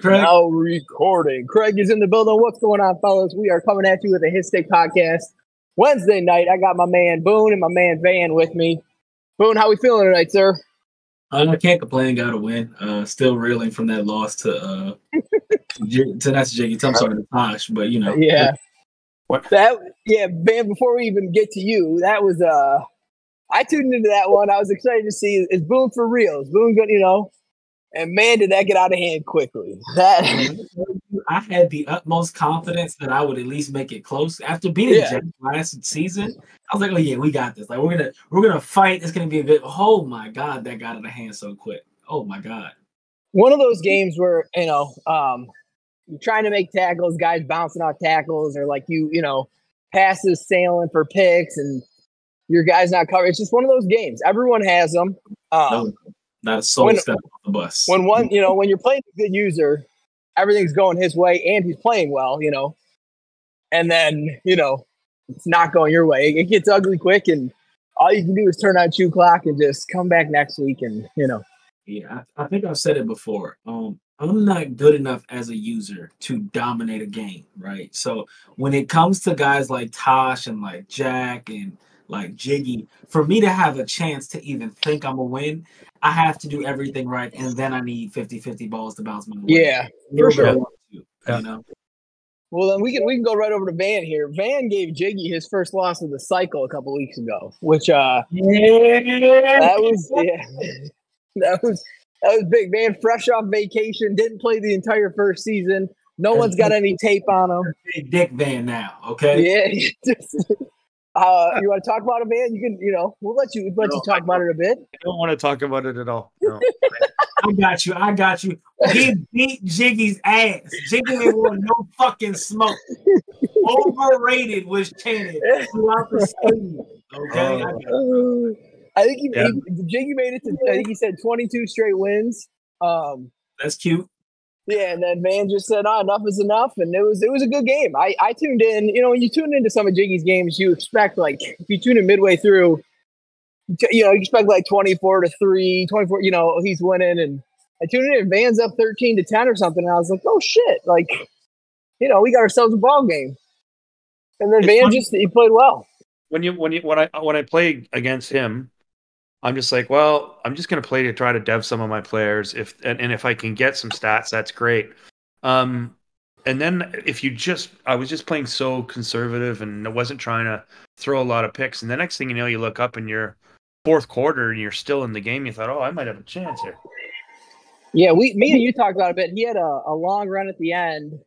Craig. Now recording. Craig is in the building. What's going on, fellas? We are coming at you with a Hitstick podcast. Wednesday night, I got my man Boone and my man Van with me. Boone, how we feeling tonight, sir? Uh, I can't complain. Got a win. Uh, still reeling from that loss to uh, to that's Jiggy. I'm sorry, to Tosh, but you know, Yeah. What? That yeah, Van, before we even get to you, that was uh I tuned into that one. I was excited to see is Boone for real? Is Boone gonna, you know? And man, did that get out of hand quickly. That I had the utmost confidence that I would at least make it close after beating Yeah. Last season. I was like, oh yeah, we got this. Like we're gonna we're gonna fight. It's gonna be a bit. Oh my god, that got out of hand so quick. Oh my god. one of those games where you know um you're trying to make tackles guys bouncing off tackles or like you you know passes sailing for picks and your guy's not covered it's just one of those games everyone has them um, No, not a soul when- step off the bus. when one you know when you're playing a good user everything's going his way and he's playing well you know and then you know it's not going your way it gets ugly quick and all you can do is turn on shoe clock and just come back next week and you know Yeah, I, I think I've said it before. Um, I'm not good enough as a user to dominate a game, right? So when it comes to guys like Tosh and like Jack and like Jiggy, for me to have a chance to even think I'm a win, I have to do everything right, and then I need 50-50 balls to bounce my way. yeah A little for sure. luck, too, Yeah. You know, Well, then we can we can go right over to Van here. Van gave Jiggy his first loss of the cycle a couple weeks ago, which uh yeah, that was yeah, that was that was big. man. fresh off vacation, didn't play the entire first season. No one's got any tape on him. Big Dick Van now, okay? Yeah, just, uh, you want to talk about it, man? You can, you know, we'll let you let you talk about it a bit. I don't want to talk about it at all. No. I got you. I got you. He beat Jiggy's ass. Jiggy didn't want no fucking smoke. Overrated was chanted throughout the stadium. Okay. I got you. Uh, I think he, Yeah. he Jiggy made it to. I think he said twenty two straight wins. Um, That's cute. Yeah, and then Van just said, "Ah, enough is enough," and it was it was a good game. I I tuned in. You know, when you tune into some of Jiggy's games, you expect like if you tune in midway through, you know, you expect like twenty four to three, 24, You know, he's winning, and I tuned in. and Van's up thirteen to ten or something, and I was like, "Oh shit!" Like, you know, we got ourselves a ball game. And then It's Van funny- just he played well. when you when you when I when I play against him, I'm just like, well, I'm just gonna play to try to dev some of my players. If and, and if I can get some stats, that's great. Um, and then if you just, I was just playing so conservative and I wasn't trying to throw a lot of picks. And the next thing you know, you look up in your fourth quarter and you're still in the game. You thought, oh, I might have a chance here. Yeah, we me and you talked about it a bit. He had a, a long run at the end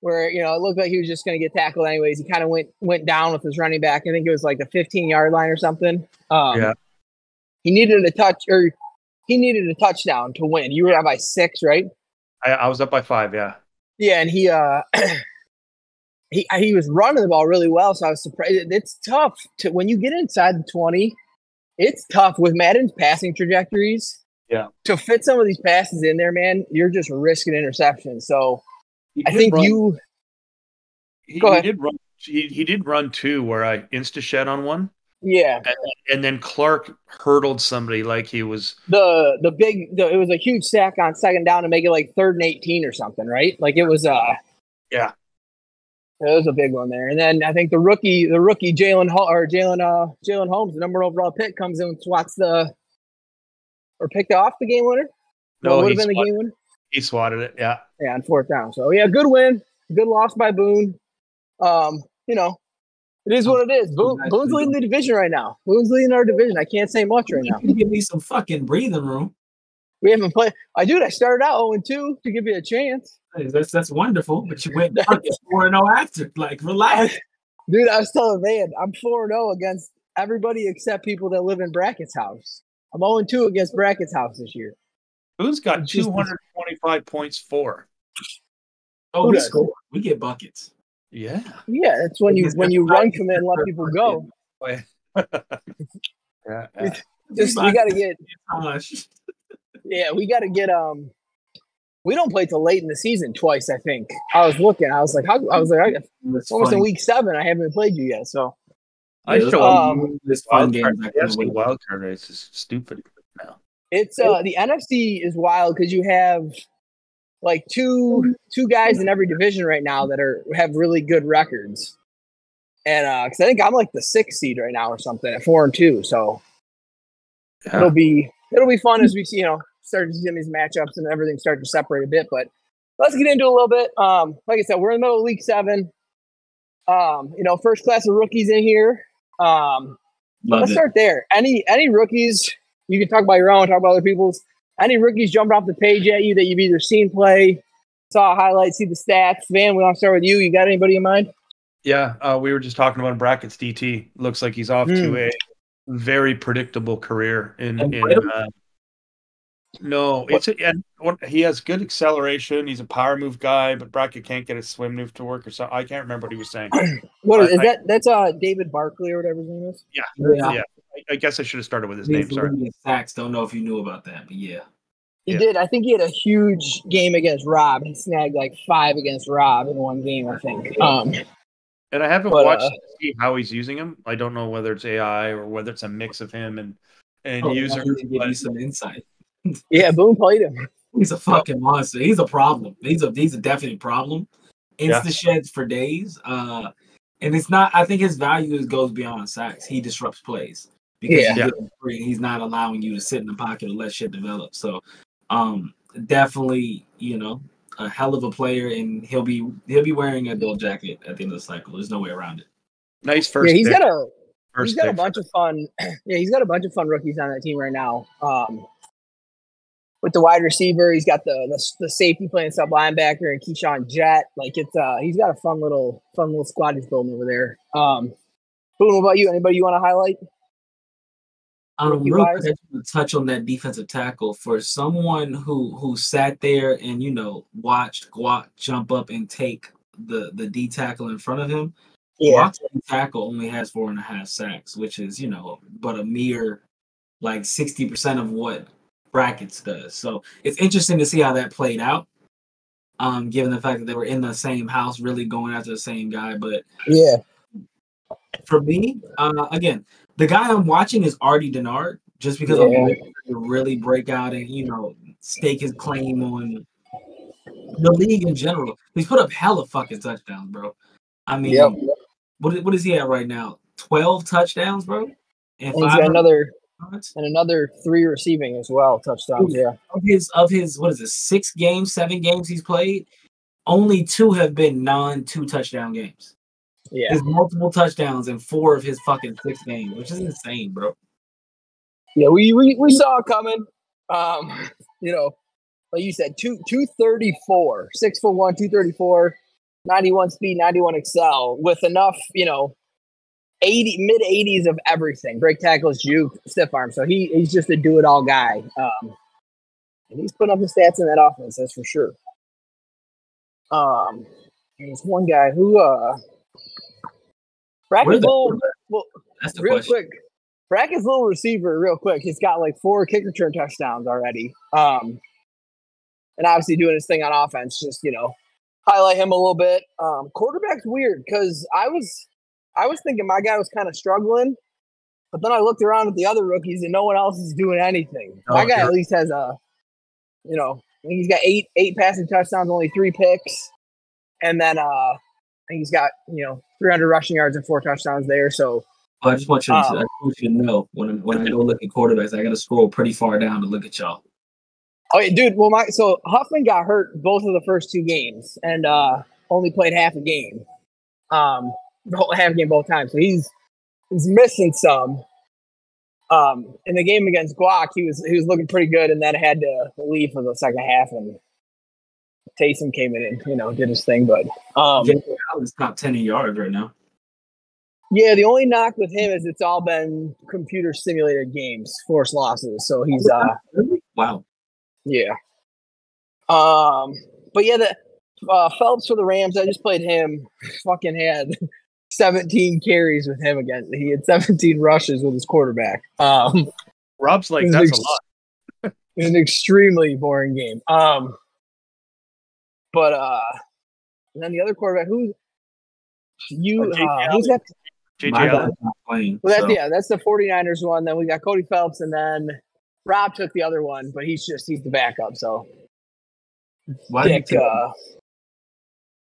where you know it looked like he was just going to get tackled anyways. He kind of went went down with his running back. I think it was like the 15 yard line or something. Um, Yeah. He needed a touch or he needed a touchdown to win. You were up by six, right? I, I was up by five. Yeah. Yeah, and he uh he he was running the ball really well, so I was surprised. It's tough to when you get inside the 20. It's tough with Madden's passing trajectories. Yeah. To fit some of these passes in there, man, you're just risking interception. So He I think run- you he, go he did run. He, he did run two where I insta shed on one. Yeah. and then Clark hurdled somebody like he was The the big the, it was a huge sack on second down to make it like third and 18 or something, right? Like it was uh Yeah. It was a big one there. And then I think the rookie, the rookie Jalen or Jalen uh Jalen Holmes, the number overall pick, comes in and swats the or picked off the game winner. no would he, have been the game winner. he swatted it yeah Yeah, on fourth down. So yeah, good win, good loss by Boone. Um, you know, it is what it is. Boone, Boone's leading the division right now. Boone's leading our division. I can't say much right now. Give me some fucking breathing room. We haven't played. I dude, I started out 0 2 to give you a chance. That's that's wonderful, but you went fucking four and zero after. Like, relax. Dude, I was telling Van, I'm 4 0 against everybody except people that live in Brackett's house. I'm 0 2 against Brackett's house this year. Who's got 225 points for Oh, Who we does? score. We get buckets. Yeah Yeah, that's when you Because when you everybody run commit and let people go. yeah, yeah. Just we gotta get yeah, we gotta get um we don't play till late in the season twice, I think. I was looking, I was like, how I was like, I, It's almost in week seven, I haven't played you yet. So I Yeah, show um, this fun wild games. card. I The can't FC wait. wild card race is stupid now. It's uh the NFC is wild because you have like two two guys in every division right now that are have really good records. And uh because I think I'm like the sixth seed right now or something at four and two. So Yeah. it'll be it'll be fun as we see, you know, start to see these matchups and everything start to separate a bit. But let's get into a little bit. Um, like I said, we're in the middle of week seven. Um, you know, first class of rookies in here. Um, Love let's it. start there. Any any rookies you can talk about your own, talk about other people's. Any rookies jumping off the page at you that you've either seen play, saw a highlight, see the stats. Van, we want to start with you. You got anybody in mind? Yeah, uh, we were just talking about brackets. DT looks like he's off Hmm. to a very predictable career in in. Uh, no, it's a, and he has good acceleration. He's a power move guy, but bracket can't get his swim move to work or so. I can't remember what he was saying. What is, I- is that? That's uh David Barkley or whatever his name is. Yeah, Yeah. yeah. I, I guess I should have started with his name. Sorry. leading sacks. Don't know if you knew about that, but yeah. He Yeah. did. I think he had a huge game against Rob. He snagged like five against Rob in one game. I think. Um, And I haven't But, watched uh, to see how he's using him. I don't know whether it's AI or whether it's a mix of him and and Oh, user. I to give you some insight. yeah, Boone played him. He's a fucking monster. He's a problem. He's a he's a definite problem. Yeah. Insta sheds for days. Uh, and it's not. I think his value is, goes beyond sacks. He disrupts plays because Yeah. he's, free. he's not allowing you to sit in the pocket and let shit develop. So, um, definitely, you know, a hell of a player, and he'll be he'll be wearing a gold jacket at the end of the cycle. There's no way around it. nice first. yeah, he's pick, got a first he's got a bunch of fun. Yeah, he's got a bunch of fun rookies on that team right now. Um, with the wide receiver, he's got the the, the safety playing sub linebacker and Keyshawn Jet. Like it's uh, he's got a fun little fun little squad he's building over there. Um, Boone, what about you? Anybody you want to highlight? Um, real quick, I just want to touch on that defensive tackle for someone who who sat there and you know watched Guac jump up and take the the D tackle in front of him. Guac's tackle only has four and a half sacks, which is you know but a mere like sixty percent of what brackets does. So it's interesting to see how that played out. Um, given the fact that they were in the same house, really going after the same guy, but yeah, for me, uh, again, the guy I'm watching is Artie Denard, just because Yeah. I'm waiting for him to really break out and you know stake his claim on the league in general. He's put up hella fucking touchdowns, bro. I mean, Yep. what is- what is he at right now? Twelve touchdowns, bro, and and another yards? and another three receiving as well touchdowns. Yeah, of his of his what is it? Six games, seven games he's played. Only two have been non two touchdown games. Yeah, His multiple touchdowns in four of his fucking six games, which is insane, bro. yeah. We we, we saw it coming. Um, you know, like you said, two two thirty four, six foot one, two thirty four, 91 speed, 91 excel with enough, you know, 80 mid 80s of everything. Break tackles, juke, stiff arm. So he he's just a do it all guy. Um, and he's putting up the stats in that offense, that's for sure. Um, there's one guy who uh Where's Bracken's little, well, That's the real question. quick. Bracken's little receiver, real quick. He's got like four kick return touchdowns already. Um, and obviously doing his thing on offense. Just you know, highlight him a little bit. Um, quarterback's weird because I was, I was thinking my guy was kind of struggling, but then I looked around at the other rookies and no one else is doing anything. my Oh, guy sure. at least has a, you know, he's got eight eight passing touchdowns, only three picks, and then uh, he's got you know 300 rushing yards and four touchdowns there. So I just want you to, Um, I want you to know when I, when I go look at quarterbacks, I got to scroll pretty far down to look at y'all. Oh, yeah, dude. Well, my so Huffman got hurt both of the first two games and uh only played half a game. Um, the whole half a game both times. So he's he's missing some. Um, in the game against Guac, he was he was looking pretty good, and then had to leave for the second half. And Taysom came in and you know did his thing, but um, J.K. Allen's top ten in yards right now. yeah, the only knock with him is it's all been computer simulated games, forced losses. So he's uh Wow. Yeah. Um, but yeah, the uh, Phelps for the Rams. I just played him. Fucking had 17 carries with him again. He had 17 rushes with his quarterback. Um, Rob's like that's ex- a lot. an extremely boring game. Um, but uh, and then the other quarterback who you Uh, uh, who's that? JJ Allen. playing. Well, that's so- yeah, that's the 49ers one. Then we got Cody Phelps, and then Rob took the other one, but he's just he's the backup. So Why did you Dick, uh,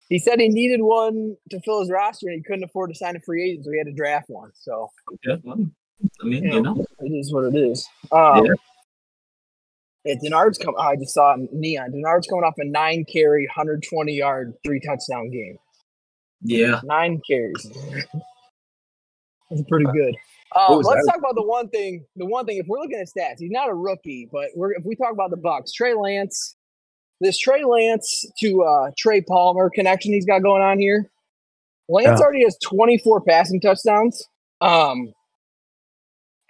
he said he needed one to fill his roster and he couldn't afford to sign a free agent, so he had to draft one. So yeah, well, I mean, Yeah. you know, it is what it is. Um, Yeah. Yeah, Denard's come. I just saw it in neon. Denard's coming off a nine carry, 120 yard, three touchdown game. yeah. Nine carries. That's pretty Uh, good. what Um, let's that? talk about the one thing. The one thing, if we're looking at stats, he's not a rookie, but we're if we talk about the Bucks, Trey Lance, this Trey Lance to uh, Trey Palmer connection he's got going on here. Lance Yeah. already has 24 passing touchdowns. Um,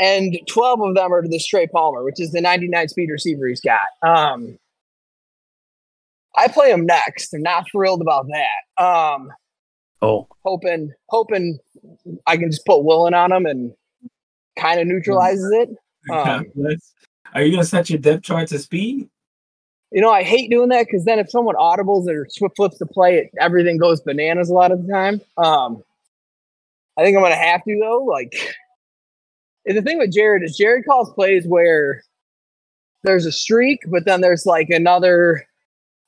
and 12 of them are to this Trey Palmer, which is the 99 speed receiver he's got. Um, I play him next. I'm not thrilled about that. Um, Oh, hoping hoping I can just put Willen on him and kind of neutralizes it. Um, Are you gonna set your depth chart to speed? You know, I hate doing that because then if someone audibles or sw- flips the play, it, everything goes bananas a lot of the time. Um, I think I'm gonna have to though. Like, and the thing with Jared is Jared calls plays where there's a streak, but then there's like another,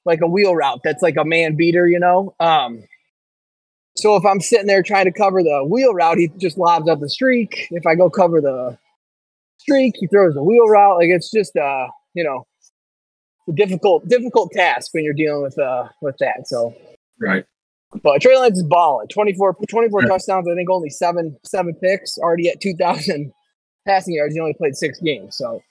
like a wheel route that's like a man beater, you know. Um, so if I'm sitting there trying to cover the wheel route, he just lobs up the streak. If I go cover the streak, he throws the wheel route. Like it's just uh, you know, a difficult difficult task when you're dealing with uh with that. So Right. but Trey Lance is balling. 24, 24 Yeah. touchdowns, I think only seven seven picks, already at two thousand passing yards. He only played six games. So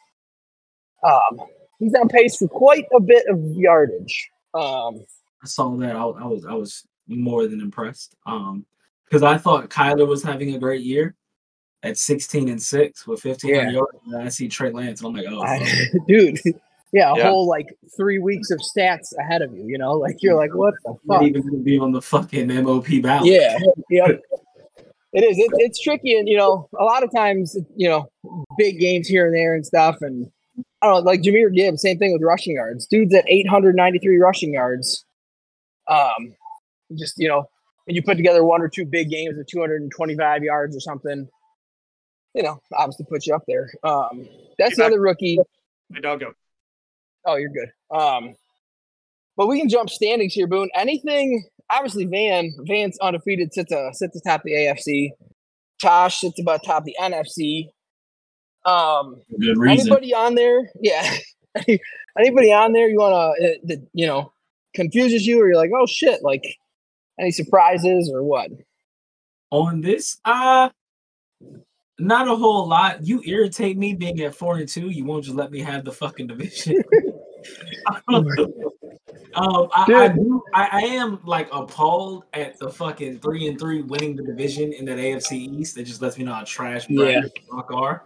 um he's on pace for quite a bit of yardage. Um I saw that. I, I was I was more than impressed. Um, because I thought Kyler was having a great year at 16 and six with 15 Yeah. yards. And I see Trey Lance, and I'm like, oh, I, dude, yeah, a Yeah. whole like three weeks of stats ahead of you, you know, like you're like, what the not fuck? even gonna be on the fucking MOP ballot. Yeah, yeah. It is. It, it's tricky, and you know, a lot of times, you know, big games here and there and stuff, and I don't know, like Jahmyr Gibbs, same thing with rushing yards. Dude's at 893 rushing yards. Um, just you know, when you put together one or two big games of 225 yards or something, you know, obviously puts you up there. Um, that's another rookie. my doggo. Oh, you're good. Um, but we can jump standings here, Boone. Anything? Obviously, Van Van's undefeated, sits a sits atop the AFC. Tosh sits about top the NFC. Um, good reason. anybody on there? Yeah. anybody on there you want to that you know confuses you, or you're like, oh shit, like any surprises or what? on this, uh not a whole lot. You irritate me being at four and two. You won't just let me have the fucking division. um, I, I, do, I, I am like appalled at the fucking three and three winning the division in that AFC East. It just lets me know how trash Yeah. Brian are.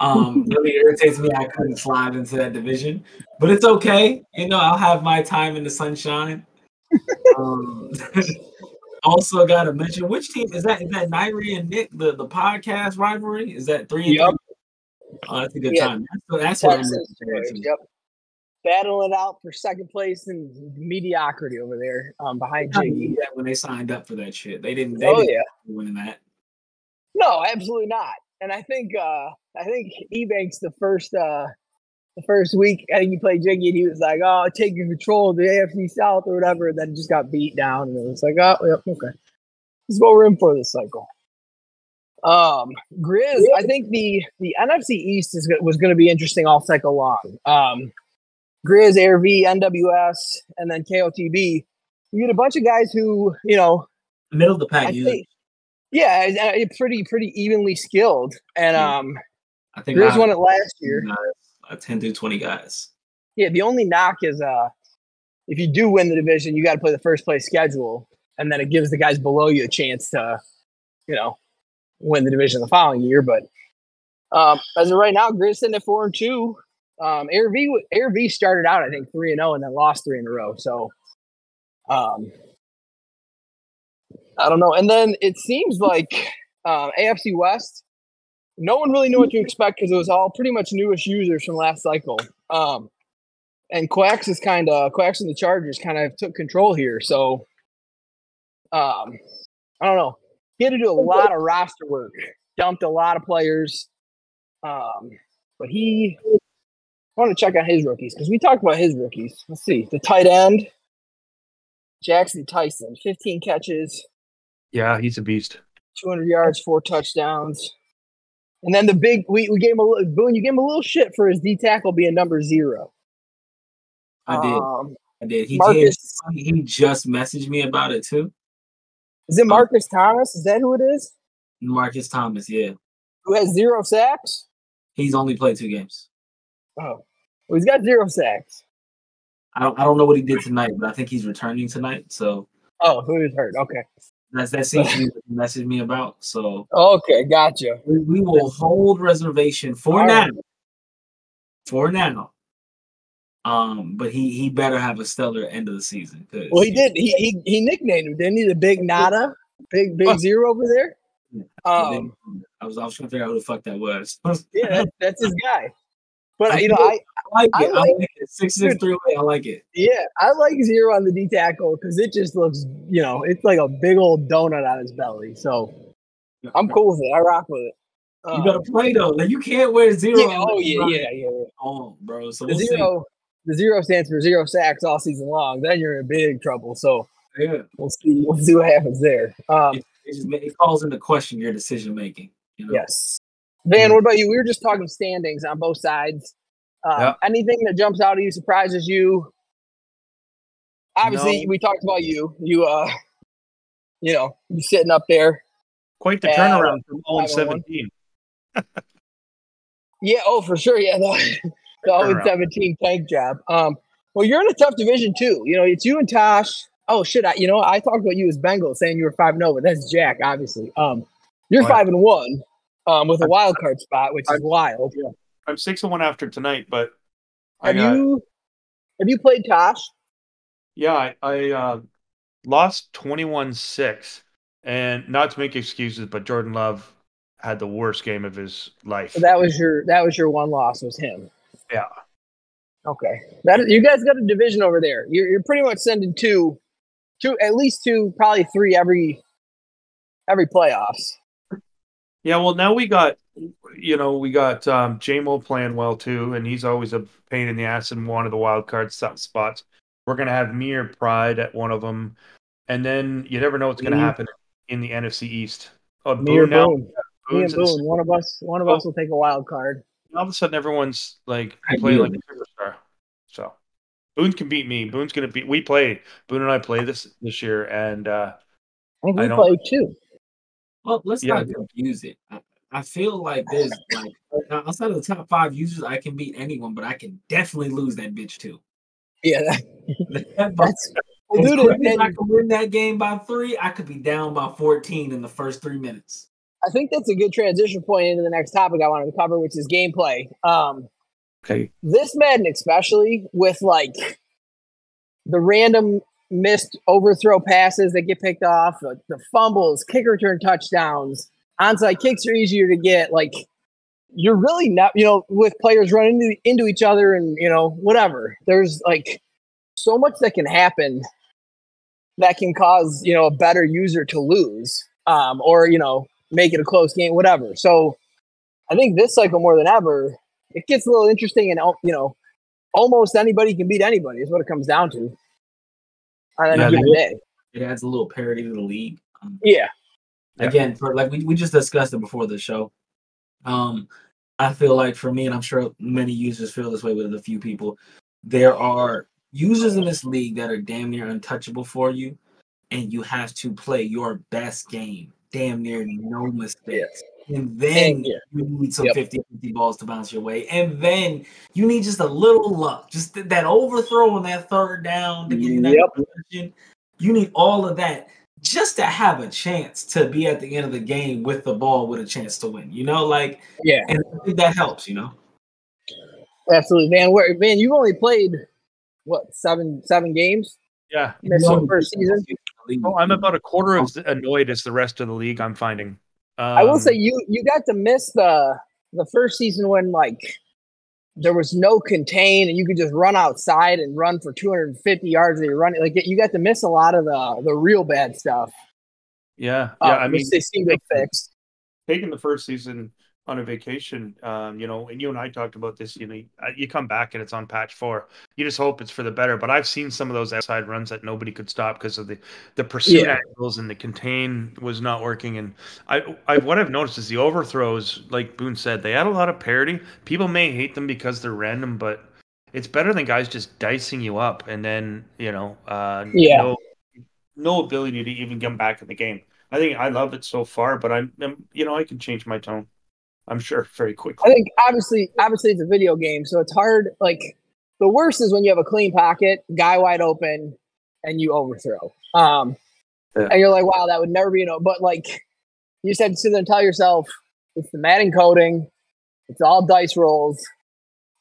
Um, really irritates me. I couldn't slide into that division, but it's okay. You know, I'll have my time in the sunshine. Um, also, got to mention which team is that? Is that Nairi and Nick the the podcast rivalry? Is that three and Yep. three? Oh, that's a good Yeah. time. That's, that's what I'm Texans, looking forward to. Yep. Battling it out for second place and mediocrity over there, um, behind Jiggy. Yeah, when they signed up for that shit, they didn't. They Oh didn't yeah. winning that. No, absolutely not. And I think uh I think Ebanks the first uh the first week I think he played Jiggy and he was like, Oh, taking control of the AFC South or whatever, and then it just got beat down and it was like, Oh, yep, okay. This is what we're in for this cycle. Um Grizz, I think the the NFC East is was gonna be interesting all cycle long. Um Grizz, ARV, NWS, and then KOTB. You get a bunch of guys who, you know, Middle of the pack. Think, yeah, uh, pretty pretty evenly skilled, and um, I think Grizz I- won it last year. guys, uh, ten through twenty guys. Yeah, the only knock is uh, if you do win the division, you got to play the first place schedule, and then it gives the guys below you a chance to, you know, win the division the following year. But um, as of right now, Grizz sitting at four and two. Um, V Air V started out I think three and zero, and then lost three in a row. So, um, I don't know. And then it seems like um, AFC West. No one really knew what to expect because it was all pretty much newish users from last cycle. Um, and Quacks is kind of Quacks and the Chargers kind of took control here. So, um, I don't know. He had to do a lot of roster work, dumped a lot of players. Um, but he want to check on his rookies because we talked about his rookies. Let's see. The tight end, Jackson Tyson, 15 catches, Yeah, he's a beast. 200 yards, four touchdowns. And then the big, we, we gave him a little, Boone, you gave him a little shit for his D tackle being number zero. I did. Um, I did. He Marcus, did. He just messaged me about it too. is it Marcus Thomas? Is that who it is? Marcus Thomas. Yeah, Who has zero sacks? he's only played two games. Oh, well, he's got zero sacks. I don't. I don't know what he did tonight, but I think he's returning tonight. So Oh, who is hurt? Okay. that's that seems to be what he messaged me about. So Okay, gotcha. we, we will hold reservation for All now. right. For now. Um, but he he better have a stellar end of the season. Well, he did. He he, he nicknamed him, didn't he? The big nada, big big zero over there. Yeah. Um, I was I was trying to figure out who the fuck that was. yeah, that, that's his guy. But I you know, I I like I it. I like- like it. Six six three way. I like it. yeah, I like zero on the D tackle because it just looks, you know, it's like a big old donut on his belly. So I'm cool with it. I rock with it. You Um, gotta play though. Like you can't wear zero. yeah, on oh the yeah, yeah, yeah. yeah. Oh, bro. So The we'll see. zero, the zero stands for zero sacks all season long. Then you're in big trouble. So Yeah. we'll see. We'll see what happens there. Um, It, it just it calls into question your decision making. You know? Yes. Van, what about you? We were just talking standings on both sides. Um, Yeah. Anything that jumps out at you, surprises you? Obviously, No. we talked about you. You, uh, you know, you sitting up there. Quite the turnaround from 0 five 17. Yeah, oh, for sure. Yeah, the, the 0 Turnaround. 17 tank job. Um, well, you're in a tough division too. You know, it's you and Tosh. Oh shit! I, you know, I talked about you as Bengals, saying you were five and zero, but that's Jack, obviously. Um, you're five and one, um, with a wild card spot, which is wild. Yeah. I'm 6 and 1 after tonight, but I Have got, you have you played Tosh? yeah, I, I uh, lost 21 6. And not to make excuses, but Jordan Love had the worst game of his life. So that was your that was your one loss was him. Yeah. Okay. That is, you guys got a division over there. You're you're pretty much sending two, two at least two, probably three every every playoffs. Yeah, well, now we got, you know, we got um, JMO playing well too, and he's always a pain in the ass in one of the wild card spots. We're gonna have me or Pride at one of them, and then you never know what's gonna Me. happen in the NFC East. Oh, Me or Boone now, Boone. Me and Boone's in Boone. One of us one of Oh. us will take a wild card. all of a sudden everyone's like playing like a superstar. So Boone can beat me. Boone's gonna beat. We play. Boone and I play this this year, and uh, I think I we don't- played two. Well, let's Yeah. not confuse it. I, I feel like there's like outside of the top five users, I can beat anyone, but I can definitely lose that bitch too. Yeah, that, That that's well, As dude, quick as I and could win that game by three, I could be down by 14 in the first three minutes. I think that's a good transition point into the next topic I wanted to cover, which is gameplay. Um, okay, this Madden, especially with like the random missed overthrow passes that get picked off, the, the fumbles, kick return touchdowns, onside kicks are easier to get. Like you're really not, you know, with players running into, into each other and you know whatever. There's like so much that can happen that can cause you know a better user to lose, um, or you know make it a close game, whatever. So I think this cycle more than ever, it gets a little interesting and you know almost anybody can beat anybody is what it comes down to on Yeah, given day. It adds a little parity to the league. Um, Yeah, Yeah. Again, for like we, we just discussed it before the show. Um, I feel like for me, and I'm sure many users feel this way with a few people, there are users in this league that are damn near untouchable for you, and you have to play your best game, damn near no mistakes. And then And, yeah. you need some Yep. 50 50 balls to bounce your way. And then you need just a little luck, just th- that overthrow on that third down to get you that Yep. position. You need all of that just to have a chance to be at the end of the game with the ball with a chance to win. You know, like, yeah, and I think that helps, you know? absolutely, man. Where man, you've only played what seven seven games? yeah. Missed So- the first season. Oh, I'm about a quarter as annoyed as the rest of the league. I'm finding. Um, I will say you you got to miss the the first season when like there was no contain and you could just run outside and run for 250 yards and you're running like you got to miss a lot of the the real bad stuff. Yeah, uh, yeah. I mean, they seem to fix. taking the first season on a vacation, um, you know, and you and I talked about this. You know, uh, you come back and it's on patch four. You just hope it's for the better. But I've seen some of those outside runs that nobody could stop because of the the pursuit Yeah. angles and the contain was not working. And I, I, what I've noticed is the overthrows, like Boone said, they add a lot of parity. People may hate them because they're random, but it's better than guys just dicing you up and then you know, uh, Yeah. no, no ability to even come back in the game. I think I love it so far, but I'm, I'm you know, I can change my tone. I'm sure very quickly. I think obviously, obviously it's a video game, so it's hard. Like the worst is when you have a clean pocket, guy wide open, and you overthrow. Um, Yeah. and you're like, wow, that would never be no. But like, you said, sit there and tell yourself, it's the Madden coding, it's all dice rolls.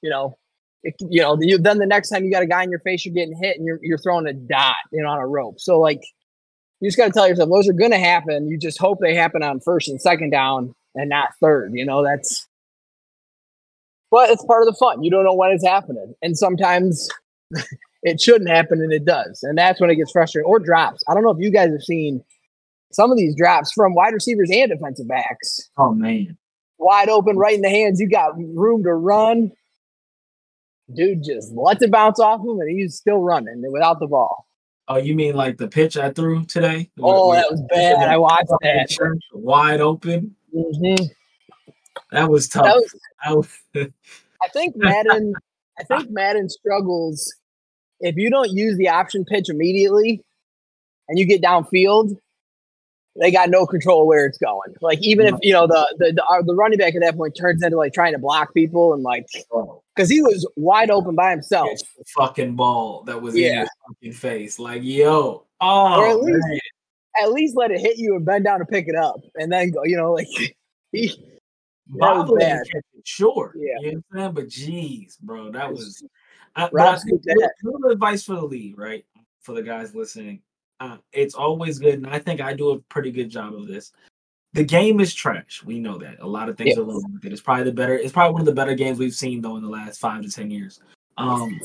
You know, it, you know. You, then the next time you got a guy in your face, you're getting hit, and you're you're throwing a dot, you know, on a rope. So like, you just got to tell yourself those are going to happen. You just hope they happen on first and second down and not third. You know, that's but it's part of the fun. You don't know when it's happening. And sometimes it shouldn't happen and it does. And that's when it gets frustrating. Or drops. I don't know if you guys have seen some of these drops from wide receivers and defensive backs. Oh man. Wide open, right in the hands. You got room to run. Dude just lets it bounce off him and he's still running without the ball. Oh, you mean like the pitch I threw today? Oh, that was bad. I watched that. wide open. Mhm. That was tough. That was That was- I think Madden. I think Madden struggles if you don't use the option pitch immediately, and you get downfield. They got no control where it's going. Like even if you know the the the, uh, the running back at that point turns into like trying to block people and like oh, because he was wide open by himself. fucking ball that was in his fucking face. Like, yo. Oh, at least- man. At least let it hit you and bend down to pick it up, and then go. You know, like he. Was Bob bad. short. Yeah. You know what I'm saying? But geez, bro, that was I, I think Scoot little, little advice for the league, right? For the guys listening. Uh, it's always good, and I think I do a pretty good job of this. The game is trash. We know that. A lot of things Yeah. are wrong with it. It's probably the better. It's probably one of the better games we've seen though in the last five to ten years. Um,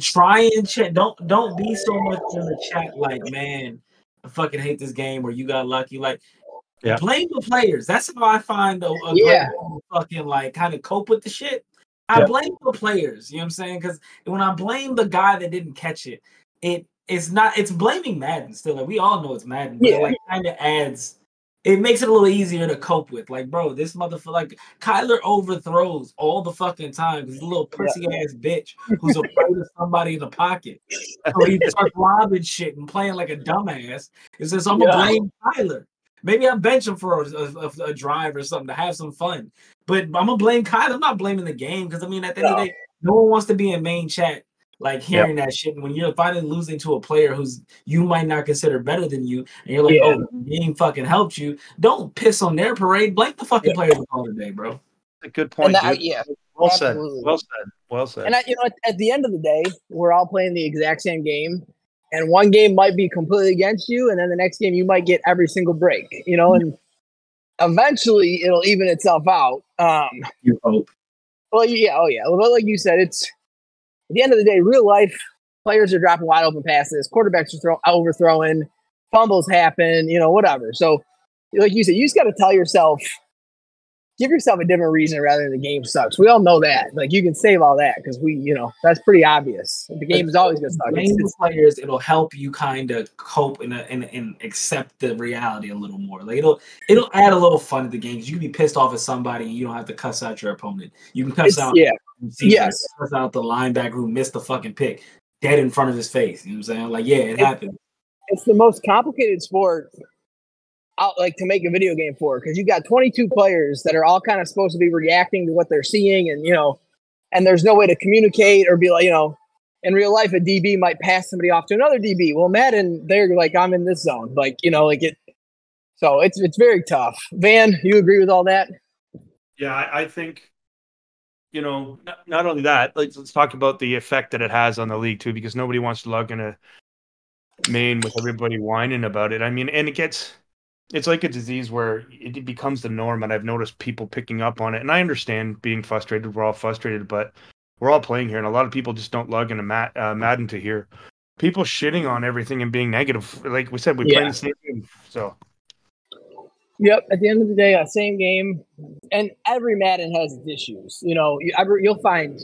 try and chat. Don't don't be so much in the chat like, man, I fucking hate this game, or you got lucky. Like, Yeah. blame the players. That's how I find a, a Yeah. great way to fucking like kind of cope with the shit. I Yeah. blame the players. You know what I'm saying? Because when I blame the guy that didn't catch it, it it's not. It's blaming Madden still. Like we all know it's Madden, but Yeah. it like kind of adds. It makes it a little easier to cope with. Like, bro, this motherfucker, like Kyler overthrows all the fucking time because he's a little pussy ass bitch who's afraid of somebody in the pocket. So he starts lobbing shit and playing like a dumbass. It says, I'm gonna Yeah. blame Kyler. Maybe I bench him for a, a, a drive or something to have some fun. But I'm gonna blame Kyler. I'm not blaming the game because I mean, at the end of the day, no one wants to be in main chat like hearing that shit. And when you're finally losing to a player who's you might not consider better than you, and you're like, Yeah. oh, the game fucking helped you. Don't piss on their parade. Blame the fucking Yeah. players the called today, bro. A good point. That, dude. yeah, well said. Well said. Well said. And I, you know, at, at the end of the day, we're all playing the exact same game, and one game might be completely against you, and then the next game you might get every single break. You know, and eventually it'll even itself out. Um, You hope. well, yeah, oh yeah, but like you said, it's at the end of the day, real life players are dropping wide open passes, quarterbacks are throw, overthrowing, fumbles happen, you know, whatever. So, like you said, you just got to tell yourself, give yourself a different reason rather than the game sucks. We all know that. Like you can save all that because we, you know, that's pretty obvious. The game is always going to suck. blame It's- players, it'll help you kind of cope and, and and accept the reality a little more. Like it'll it'll add a little fun to the game. You can be pissed off at somebody and you don't have to cuss out your opponent. You can cuss out yeah, the yes. cuss out the linebacker who missed the fucking pick dead in front of his face. You know what I'm saying? Like, yeah, it It- happened. it's the most complicated sport out like to make a video game for because you got 22 players that are all kind of supposed to be reacting to what they're seeing and you know and there's no way to communicate or be like you know in real life a db might pass somebody off to another db well madden they're like i'm in this zone like you know like it so it's it's very tough. Van you agree with all that? Yeah, I, I think, you know, not, not only that, let's, let's talk about the effect that it has on the league too, because nobody wants to log in a main with everybody whining about it. I mean, and it gets, it's like a disease where it becomes the norm, and I've noticed people picking up on it. And I understand being frustrated. We're all frustrated, but we're all playing here, and a lot of people just don't log into Mad, uh, Madden to hear people shitting on everything and being negative. Like we said, we play Yeah. the same game, so. Yep. At the end of the day, uh, same game, and every Madden has its issues. You know, you, you'll find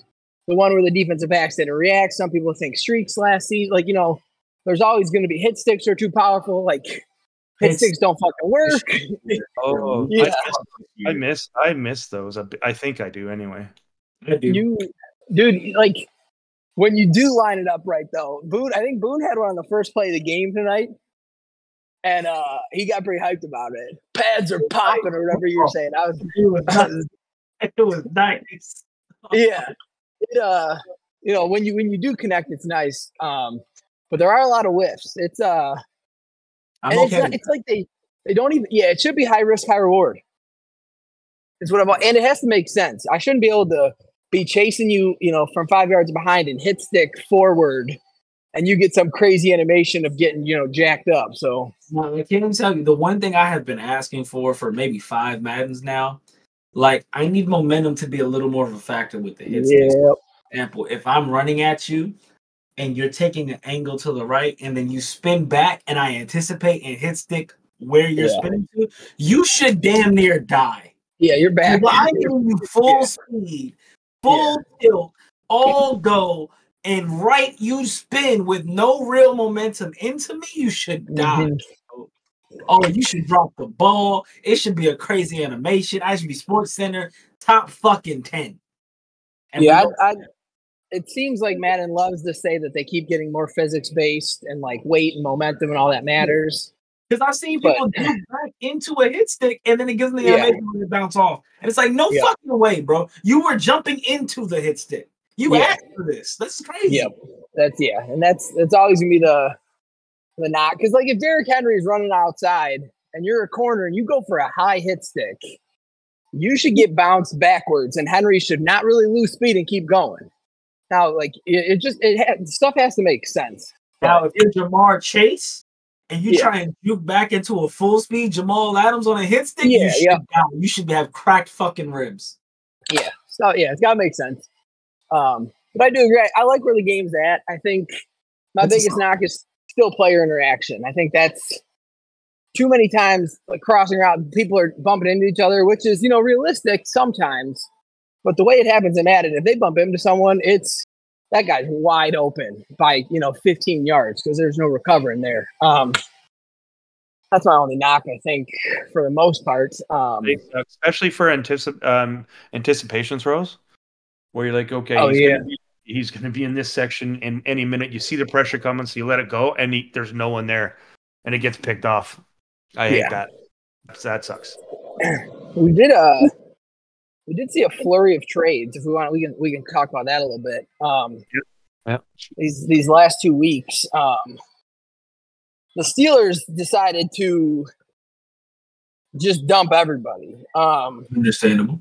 the one where the defensive backs didn't react. Some people think streaks last season. Like you know, there's always going to be hit sticks are too powerful. Like hit It's- sticks don't fucking work. Oh, Yeah. I, miss I miss those. I think I do anyway. I do. You, dude, like when you do line it up right though, Boone. I think Boone had one on the first play of the game tonight, and uh he got pretty hyped about it. Pads are popping or whatever you were saying. I was, it was nice. It was nice. yeah. It, uh, you know, when you when you do connect, it's nice. Um, but there are a lot of whiffs. It's uh, I'm and it's, not, it's like they they don't even. Yeah, it should be high risk, high reward. Is what I'm. And it has to make sense. I shouldn't be able to be chasing you, you know, from five yards behind and hit stick forward, and you get some crazy animation of getting, you know, jacked up. So Now, I can't tell you the one thing I have been asking for for maybe five Maddens now. Like, I need momentum to be a little more of a factor with the hits. yeah, example, if I'm running at you and you're taking an angle to the right and then you spin back and I anticipate and hit stick where you're Yeah. spinning to, you should damn near die. yeah, you're back. Well, I'm you full Yeah. speed, full tilt, all go, and right you spin with no real momentum into me, you should die. Mhm. Oh, you should drop the ball. It should be a crazy animation. I should be SportsCenter top fucking 10. And yeah, I, I, it seems like Madden loves to say that they keep getting more physics based and like weight and momentum and all that matters. Because I've seen But- people do back into a hit stick and then it gives them the Yeah. animation when it bounce off. And it's like, no Yeah. fucking way, bro. You were jumping into the hit stick. You Yeah. asked for this. This is crazy. Yep. That's yeah, and that's that's always gonna be the the knock because like if Derrick Henry is running outside and you're a corner and you go for a high hit stick, you should get bounced backwards, and Henry should not really lose speed and keep going. Now, like it, it just it ha- stuff has to make sense. Now, if you're Ja'Marr Chase and you Yeah. try and juke back into a full speed Jamal Adams on a hit stick, Yeah, you should yeah. You should have cracked fucking ribs. Yeah. So yeah, it's gotta make sense. Um, but I do agree. I like where the game's at. I think my a biggest knock is still player interaction. I think that's too many times like crossing out people are bumping into each other, which is, you know, realistic sometimes. But the way it happens in Madden, if they bump into someone, it's that guy's wide open by, you know, 15 yards because there's no recovering there. Um that's my only knock, I think, for the most part. Um, especially for anticip- um, anticipation throws, where you're like, okay, Oh, he's yeah. gonna be, he's going to be in this section, and any minute you see the pressure coming, so you let it go, and he, there's no one there, and it gets picked off. I hate Yeah. that. That sucks. we did uh we did see a flurry of trades. If we want, we can we can talk about that a little bit. Um, Yep. these these last two weeks, um, the Steelers decided to just dump everybody. Um, Understandable.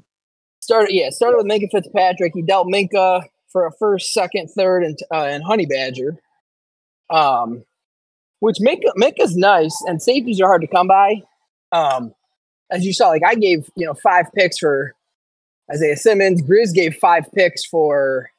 started yeah started with Minkah Fitzpatrick. He dealt Minkah for a first, second, third, and uh, and Honey Badger. Um, which Minkah Minkah's nice, and safeties are hard to come by. Um, as you saw, like I gave you know five picks for Isaiah Simmons. Grizz gave five picks for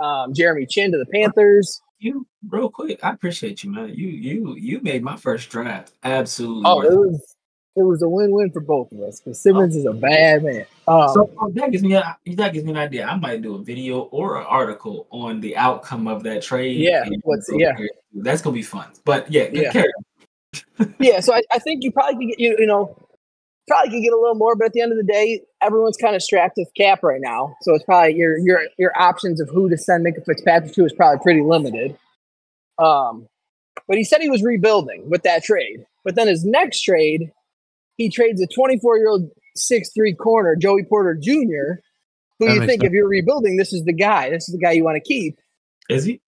um, Jeremy Chinn to the Panthers. You real quick, I appreciate you, man. You you you made my first draft. Absolutely. Oh, it was it was a win win for both of us because Simmons is a bad man. Um, So uh, that gives me a, that gives me an idea. I might do a video or an article on the outcome of that trade. Yeah, what's- yeah. that's gonna be fun. But yeah, Yeah. yeah, so I, I think you probably could get you, you know probably could get a little more, but at the end of the day, everyone's kind of strapped with cap right now. So it's probably your your your options of who to send Minkah Fitzpatrick to is probably pretty limited. Um, but he said he was rebuilding with that trade. But then his next trade, he trades a 24 year old six three corner Joey Porter Jr. Who That you makes think if you're rebuilding, this is the guy. This is the guy you want to keep. Is he?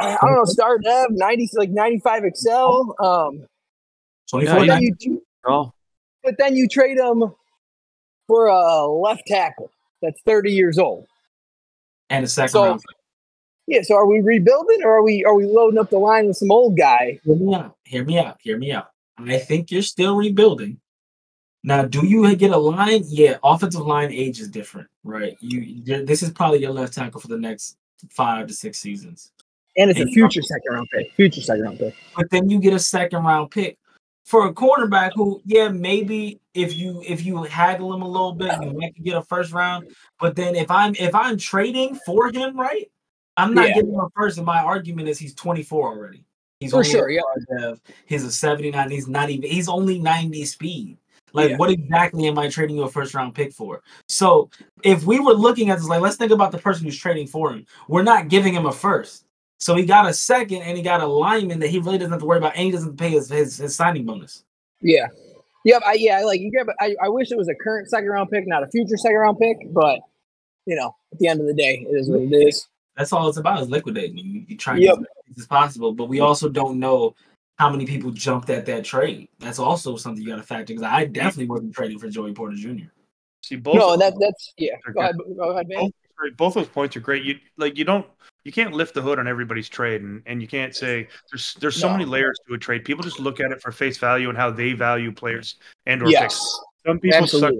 I don't know, star dev, 90 like 95 Excel. Um, Twenty Yeah, four. but, he- then you, Oh, but then you trade him for a left tackle that's 30 years old. and a second So- round. Yeah, so are we rebuilding or are we are we loading up the line with some old guy? Hear me out. Hear me out. Hear me out. I think you're still rebuilding. Now, do you get a line? Yeah, offensive line age is different, right? You, this is probably your left tackle for the next five to six seasons. And it's a future second round pick. Future second round pick. But then you get a second round pick for a cornerback who, yeah, maybe if you if you haggle him a little bit, you might get a first round. But then if I'm if I'm trading for him, right, I'm not Yeah. getting him a first. And my argument is he's 24 already. He's For only sure, yeah. Dev. He's a 79. He's not even. He's only 90 speed. Like, Yeah. what exactly am I trading you a first round pick for? So, if we were looking at this, like, let's think about the person who's trading for him. We're not giving him a first. So he got a second, and he got a lineman that he really doesn't have to worry about, and he doesn't pay his his, his signing bonus. Yeah. Yep. I, yeah. Like you grab. I, I wish it was a current second round pick, not a future second round pick. But you know, at the end of the day, it is what it is. That's all it's about is liquidating. You, you try Yep. to get as many as possible, but we also don't know how many people jumped at that trade. That's also something you got to factor. Because I definitely wasn't trading for Joey Porter Jr. See, both no, that that's yeah. Go ahead. Go ahead, man. both, right, both those points are great. You like you don't you can't lift the hood on everybody's trade, and, and you can't say there's there's so No. many layers to a trade. People just look at it for face value and how they value players and or picks. Yes. Some people suck.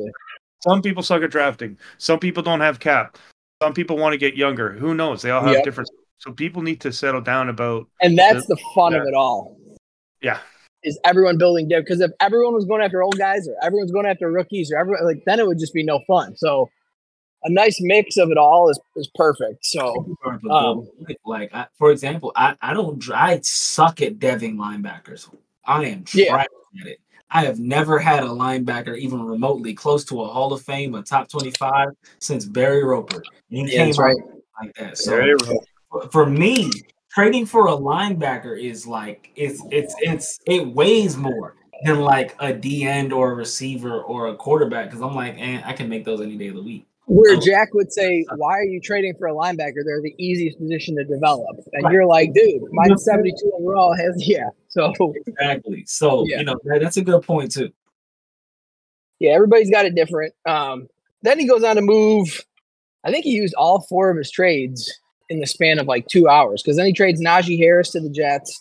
Some people suck at drafting. Some people don't have cap. Some people want to get younger. Who knows? They all have Yep. different. So people need to settle down about And that's the fun Yeah. of it all. yeah. Is everyone building depth? Because if everyone was going after old guys, or everyone's going after rookies, or everyone like, then it would just be no fun. So, a nice mix of it all is is perfect. So, Um, like I, for example, I, I don't I suck at deving linebackers. I am Yeah. at it. I have never had a linebacker even remotely close to a Hall of Fame, a top 25 since Barry Roper. He Yeah, came that's right. like that. So Very right. for- for me, trading for a linebacker is like it's it's it's it weighs more than like a D end or a receiver or a quarterback because I'm like, eh, I can make those any day of the week. Where Oh. Jack would say, "Why are you trading for a linebacker? They're the easiest position to develop." And you're like, "Dude, my 72 overall has yeah." So Exactly. So Yeah. you know that, that's a good point too. yeah, everybody's got it different. Um, then he goes on to move. I think he used all four of his trades in the span of like two hours because then he trades Najee Harris to the Jets,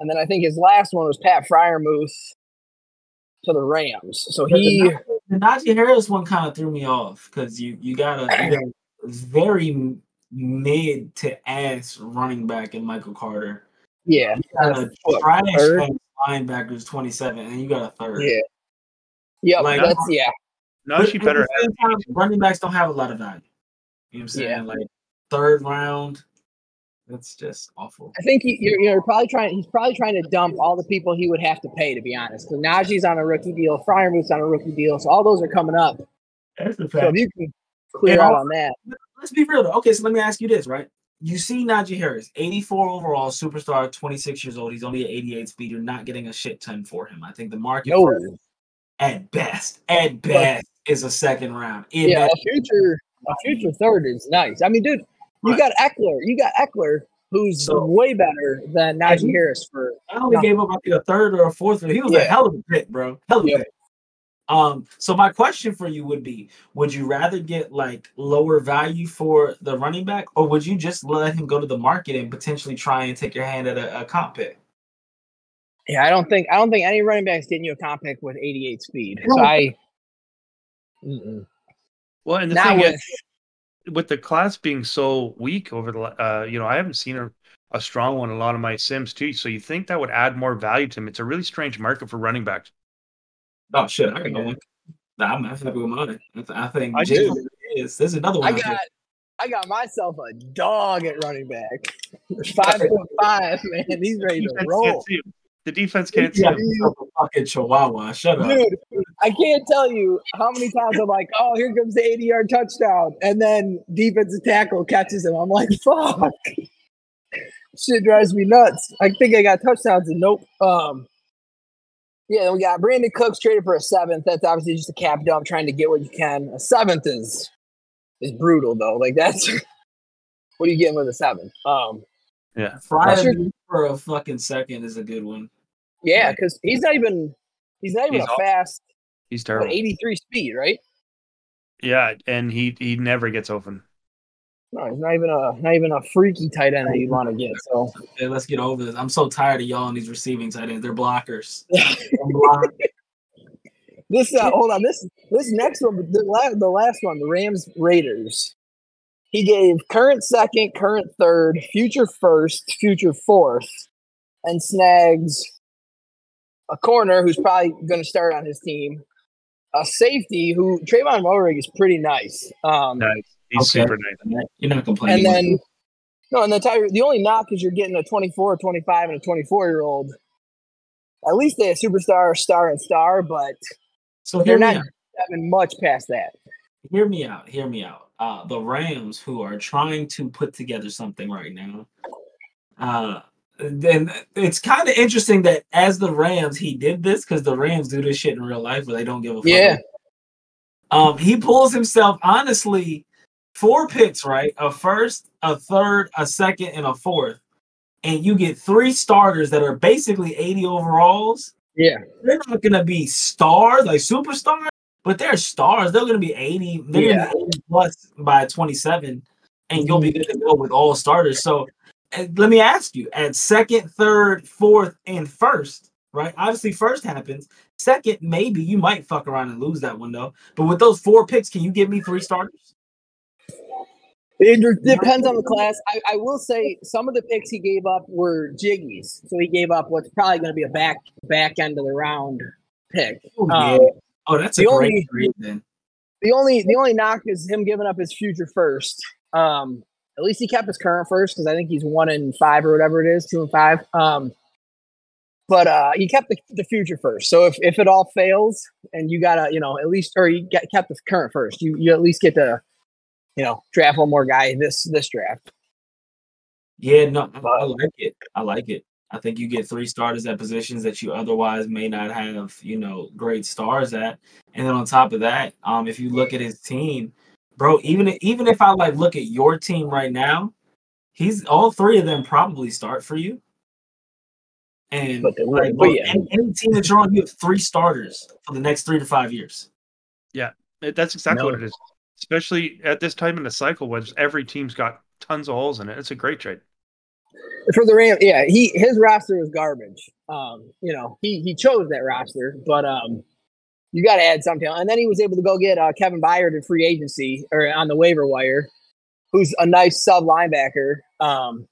and then I think his last one was Pat Freiermuth to the Rams. So he The Najee Harris one kind of threw me off because you you got a you very mid to ass running back in Michael Carter. yeah You got a What, trash third? linebacker who's 27, and you got a third. yeah yeah Like- that's yeah Najee But better at the same time, running backs don't have a lot of value. You know what I'm saying? Yeah. Like third round, that's just awful. I think he, you're, you're probably trying. He's probably trying to dump all the people he would have to pay, to be honest. Because Najee's on a rookie deal, Freiermuth's on a rookie deal, so all those are coming up. That's the fact. So if you can clear And out also- on that, let's be real though. Okay, so let me ask you this, right? You see Najee Harris, 84 overall, superstar, 26 years old. He's only at 88 speed. You're not getting a shit ton for him. I think the market for him, at best, at best, is a second round. It yeah, a future, a future third is nice. I mean, dude, you Right. got Ekeler, you got Ekeler, who's So- way better than Najee And- Harris for. I only no. gave up I think a third or a fourth. He was a hell of a pick, bro. Hell of a pick. Um, so my question for you would be: Would you rather get like lower value for the running back, or would you just let him go to the market and potentially try and take your hand at a, a comp pick? Yeah, I don't think I don't think any running back's getting you a comp pick with 88 speed. So I. Mm-mm. Well, and the Now thing with is, with the class being so weak over the, la- uh, you know, I haven't seen a, a strong one a lot of my sims too. So you think that would add more value to him? It's a really strange market for running backs. Oh shit, I can go one. I'm happy with mine. I, think I Jalen do. is. There's another one. I out there. got I got myself a dog at running back. Five foot five, man. He's ready to roll. can't see him. The defense can't see Yeah, him. a fucking chihuahua. Shut up. Dude, I can't tell you how many times I'm like, oh, here comes the 80 yard touchdown. And then defensive tackle catches him. I'm like, fuck. Shit drives me nuts. I think I got touchdowns and nope. Um, yeah, we got Brandin Cooks traded for a seventh. That's obviously just a cap dump trying to get what you can. A seventh is is brutal though. Like that's what are you getting with a seventh? Um, Yeah. Friday Sure. For a fucking second is a good one. yeah, because he's not even he's not even He's a off- fast He's what, terrible. 83 speed, right? Yeah, and he he never gets open. No, he's not even a not even a freaky tight end that you'd want to get. So Hey, let's get over this. I'm so tired of y'all on these receiving tight ends. They're blockers. This uh, hold on this this next one the, la- the last one the Rams Raiders. He gave current second, current third, future first, future fourth, and snags a corner who's probably going to start on his team, a safety who Tre'von Moehrig is pretty nice. Um, Nice. He's Okay. super nice. You're not complaining. and then no, and the Tiger, the only knock is you're getting a 24, 25, and a 24 year old. At least they a superstar, star, and star, but so they're not having much past that. Hear me out. Hear me out. Uh, the Rams, who are trying to put together something right now, uh, then it's kind of interesting that as the Rams, he did this because the Rams do this shit in real life where they don't give a fuck. Yeah. Um, he pulls himself honestly four picks, right? A first, a third, a second, and a fourth. And you get three starters that are basically 80 overalls. Yeah. They're not gonna be stars, like superstars, but they're stars. They're gonna be 80, they're Yeah. gonna be 80 plus by 27, and you'll be good to go with all starters. So let me ask you at second, third, fourth, and first, right? Obviously, first happens. Second, maybe you might fuck around and lose that window. But with those four picks, can you give me three starters? It de- depends on the class. I, I will say some of the picks he gave up were jiggies. So he gave up what's probably going to be a back back end of the round pick. Oh, Um, yeah. Oh, that's the only- then. The only the only knock is him giving up his future first. Um, at least he kept his current first because I think he's one and five or whatever it is, two and five. Um, but uh, he kept the, the future first. So if, if it all fails and you gotta, you know, at least or you get, kept the current first, you you at least get to, you know, draft one more guy this this draft. Yeah, no, I- I like it. I like it. I think you get three starters at positions that you otherwise may not have, you know, great stars at. And then on top of that, um, if you look at his team, bro, even if, even if I like look at your team right now, he's all three of them probably start for you. And But like, but yeah. any, any team that you're on, you have three starters for the next three to five years. Yeah, That's exactly No. what it is. Especially at this time in the cycle when every team's got tons of holes in it. It's a great trade. For the Rams, yeah, he his roster was garbage. Um, you know, he he chose that roster, but um, you got to add something. And then he was able to go get uh, Kevin Byard in free agency or on the waiver wire, who's a nice sub linebacker. Um,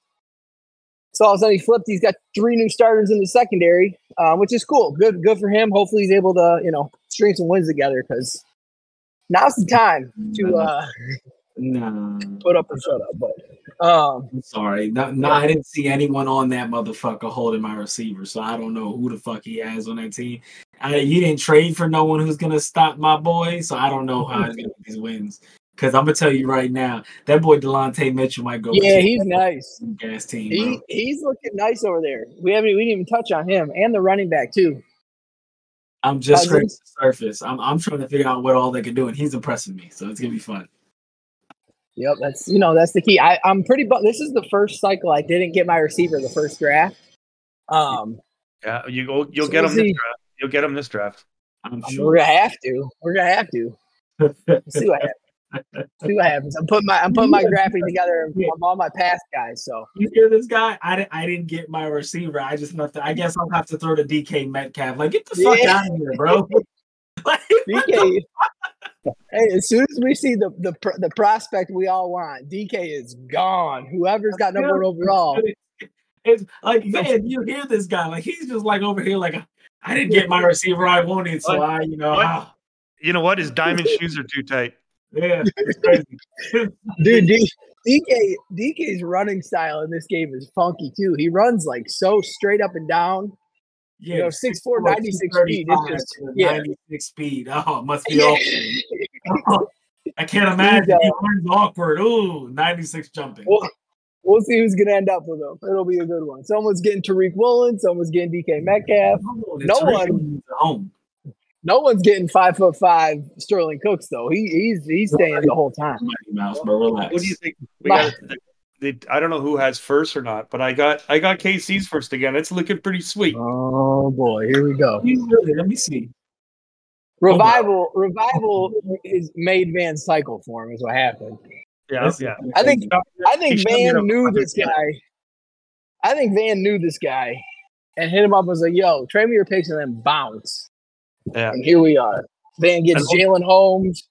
so all of a sudden he flipped. He's got three new starters in the secondary, uh, which is cool. Good, good for him. Hopefully he's able to you know string some wins together because now's the time to uh, No, put up or shut up. But um, I'm sorry. No, no, I didn't see anyone on that motherfucker holding my receiver, so I don't know who the fuck he has on that team. I, you didn't trade for no one who's gonna stop my boy, so I don't know how he's gonna get these wins. Because I'm gonna tell you right now, that boy Delonte Mitchell might go. yeah, he's nice. gas team. He he's looking nice over there. We haven't we didn't even touch on him and the running back too. I'm just scraping the surface. I'm I'm trying to figure out what all they can do, and he's impressing me. So it's gonna be fun. Yep, that's you know that's the key. I I'm pretty. Bu- this is the first cycle I didn't get my receiver the first draft. Um, Yeah, you go. You'll So get we'll him this draft. You'll get him this draft. I'm we're gonna have to. We're gonna have to. We'll see what happens. see what happens. I'm putting my I'm putting my graphic together of all my past guys. So You hear this guy? I didn't. I didn't get my receiver. I just have to. I guess I'll have to throw to DK Metcalf. Like, get the fuck Yeah. out of here, bro. like, DK. Hey, as soon as we see the the pr- the prospect we all want, DK is gone. Whoever's got number one overall. It's like, man, you hear this guy? Like, he's just like over here. Like, I didn't get my receiver I wanted, so I, you know, ah, You know what? His diamond shoes are too tight. yeah, it's crazy. Dude, D- DK DK's running style in this game is funky too. He runs like so straight up and down. Yeah, You know, 6'4", 96 speed. It's 235 just- to yeah. 96 speed. Oh, it must be Yeah. awful. I can't imagine. uh, He runs awkward. Ooh, 96 jumping. We'll, we'll see who's gonna end up with him. It'll be a good one. Someone's getting Tariq Woolen, someone's getting DK Metcalf. Oh, no Tariq one- home. No one's getting five foot five Sterling Cooks though. He he's he's staying the whole time. Mighty Mouse, bro, relax. What do you think? We got. They, I don't know who has first or not, but I got I got KC's first again. It's looking pretty sweet. Oh boy, here we go. Let me see. Revival revival is made Van cycle for him is what happened. Yeah, Listen, yeah. I think I think He showed me Van knew this guy. I think Van knew this guy and hit him up and was like, yo, trade me your picks and then bounce. Yeah. And here we are. Van gets Jalen Holmes.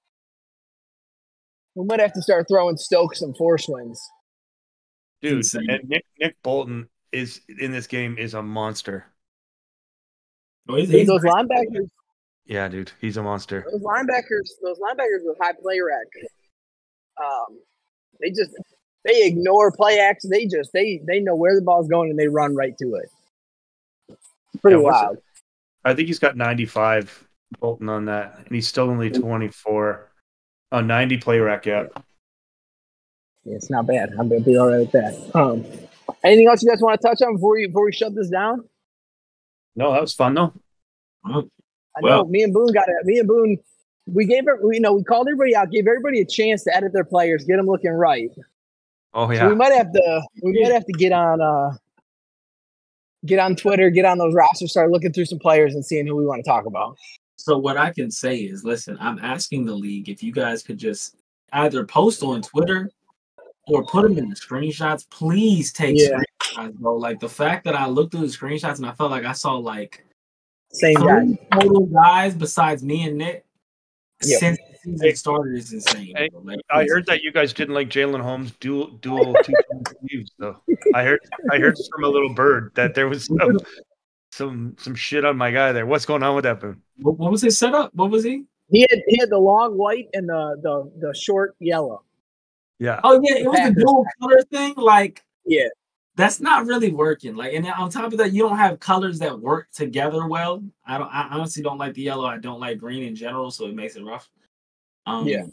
We might have to start throwing Stokes some force wins. Dude. Insane. And Nick Nick Bolton is in this game is a monster. Oh, he's- Dude, he's those nice. linebackers, Yeah, dude, he's a monster. those linebackers, those linebackers with high play rec. Um, they just they ignore play action. They just they they know where the ball's going and they run right to it. Pretty Yeah, wild. I think he's got 95 Bolton on that, and he's still only 24. Oh, 90 play rec, yeah. Yeah, it's not bad. I'm gonna be all right with that. Um, anything else you guys want to touch on before we before we shut this down? No, that was fun though. I Well- know me and Boone got it. Me and Boone, we gave it. You know, we called everybody out, gave everybody a chance to edit their players, get them looking right. Oh So yeah, we might have to. We might have to get on. uh Get on Twitter, get on those rosters, start looking through some players and seeing who we want to talk about. So what I can say is, listen, I'm asking the league if you guys could just either post on Twitter or put them in the screenshots. Please take Yeah. screenshots, bro. Like the fact that I looked through the screenshots and I felt like I saw like Same guy. three total guys besides me and Nick Yep. since the season started is insane. Hey. Like, I heard that you guys didn't like Jalen Holmes dual dual two sleeves. So I heard I heard from a little bird that there was some some some shit on my guy there. What's going on with that, Boone? What, what was his setup? What was he? He had he had the long white and the the the short yellow. Yeah, Oh yeah, it was the dual color thing. Like Yeah. that's not really working. Like, and on top of that, you don't have colors that work together well. I don't. I honestly don't like the yellow. I don't like green in general, so it makes it rough. Um, Yeah.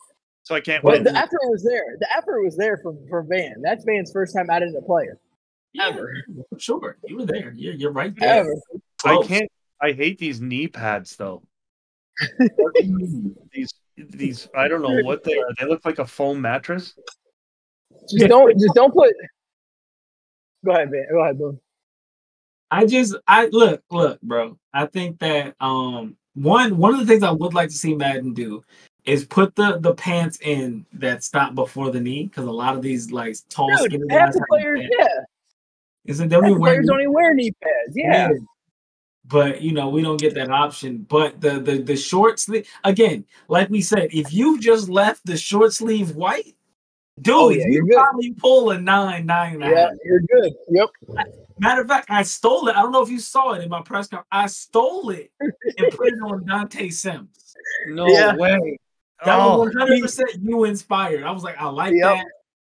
so I can't But wait. the effort was there. The effort was there for, for Van. That's Van's first time editing a player. yeah, Ever. sure. You were there. You're, you're right there. Ever. I can't. I hate these knee pads though. these these I don't know what they are. They look like a foam mattress. Just don't just don't put Go ahead, man. Go ahead, Boone. I just I look look, bro. I think that um one one of the things I would like to see Madden do is put the the pants in that stop before the knee because a lot of these like tall Dude, skinny guys players, yeah. Is it they don't even wear players knee don't even wear knee pads. Yeah. But you know, we don't get that option. But the the the short sleeve again, like we said, if you just left the short sleeve white, dude, Oh, yeah, you you're good. probably pull a nine, nine and a half. Yeah, you're good. Yep. Matter of fact, I stole it. I don't know if you saw it in my press conference. I stole it and put it on Dante Sims. No Yeah. way. That Oh, was 100 percent you inspired. I was like, I like Yep. that.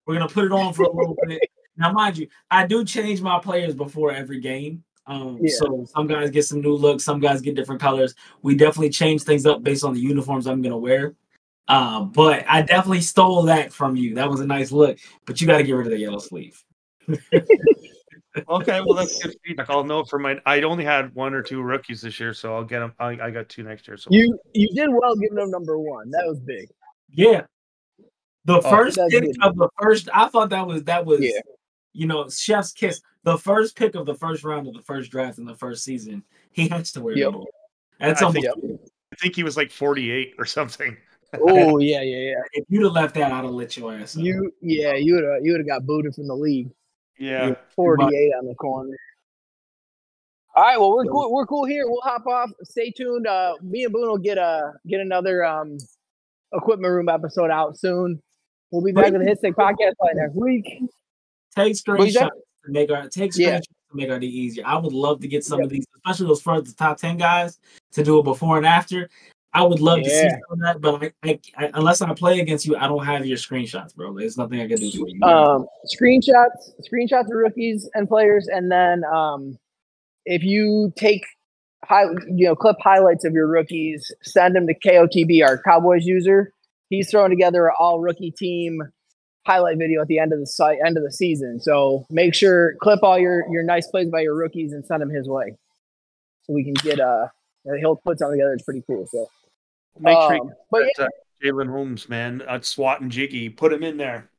We're gonna put it on for a little bit. Now, mind you, I do change my players before every game. Um, Yeah. so some guys get some new looks, some guys get different colors. We definitely change things up based on the uniforms I'm gonna wear. Uh, but I definitely stole that from you. That was a nice look, but you got to get rid of the yellow sleeve. okay, well that's good feedback. I'll know for my. I only had one or two rookies this year, so I'll get them. I, I got two next year. So You you did well giving them number one. That was big. Yeah. The first pick of the first, I thought that was that was Yeah. you know, chef's kiss. The first pick of the first round of the first draft in the first season, he has to wear Yep. yellow. That's I almost think- I think he was like 48 or something. Oh yeah, yeah, yeah. if you'd have left that, I'd have let your ass. up. You yeah, you would have you would have got booted from the league. Yeah. Forty eight on the corner. All right, well we're cool. We're cool here. We'll hop off. Stay tuned. Uh, me and Boone will get a get another um equipment room episode out soon. We'll be back with the Hitstick podcast like next week. take What you screenshots said? To make our take screenshots Yeah. to make our day easier. I would love to get some of these, especially those first the top ten guys, to do it before and after. I would love to see some of that, but I, I, I, unless I play against you, I don't have your screenshots, bro. There's nothing I can do for you. um, screenshots, screenshots of rookies and players, and then um, if you take high, you know, clip highlights of your rookies, send them to KOTB, our Cowboys user. He's throwing together an all rookie team highlight video at the end of the site, end of the season. So make sure clip all your your nice plays by your rookies and send them his way, so we can get uh he'll put something together. It's pretty cool. So, Make sure um, you but get uh, Jalen Holmes, man. Uh, SWAT and Jiggy. Put him in there.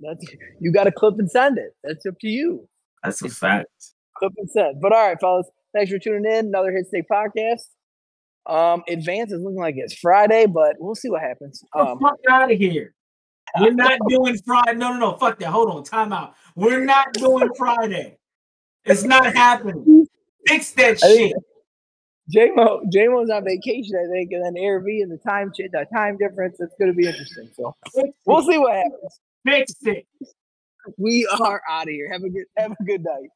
that's you got to clip and send it. That's up to you. That's a fact. clip and send. But all right, fellas, thanks for tuning in. Another Hitstick podcast. Um, advance is looking like it's Friday, but we'll see what happens. Get the Um, fuck out of here. We're not doing Friday. No, no, no. Fuck that. Hold on. Time out. We're not doing Friday. It's not happening. Fix that shit. JMO, JMO's on vacation, I think, and then Airbnb and the time ch- the time difference. It's going to be interesting. So we'll see what happens. Fix it. We are out of here. Have a good have a good night.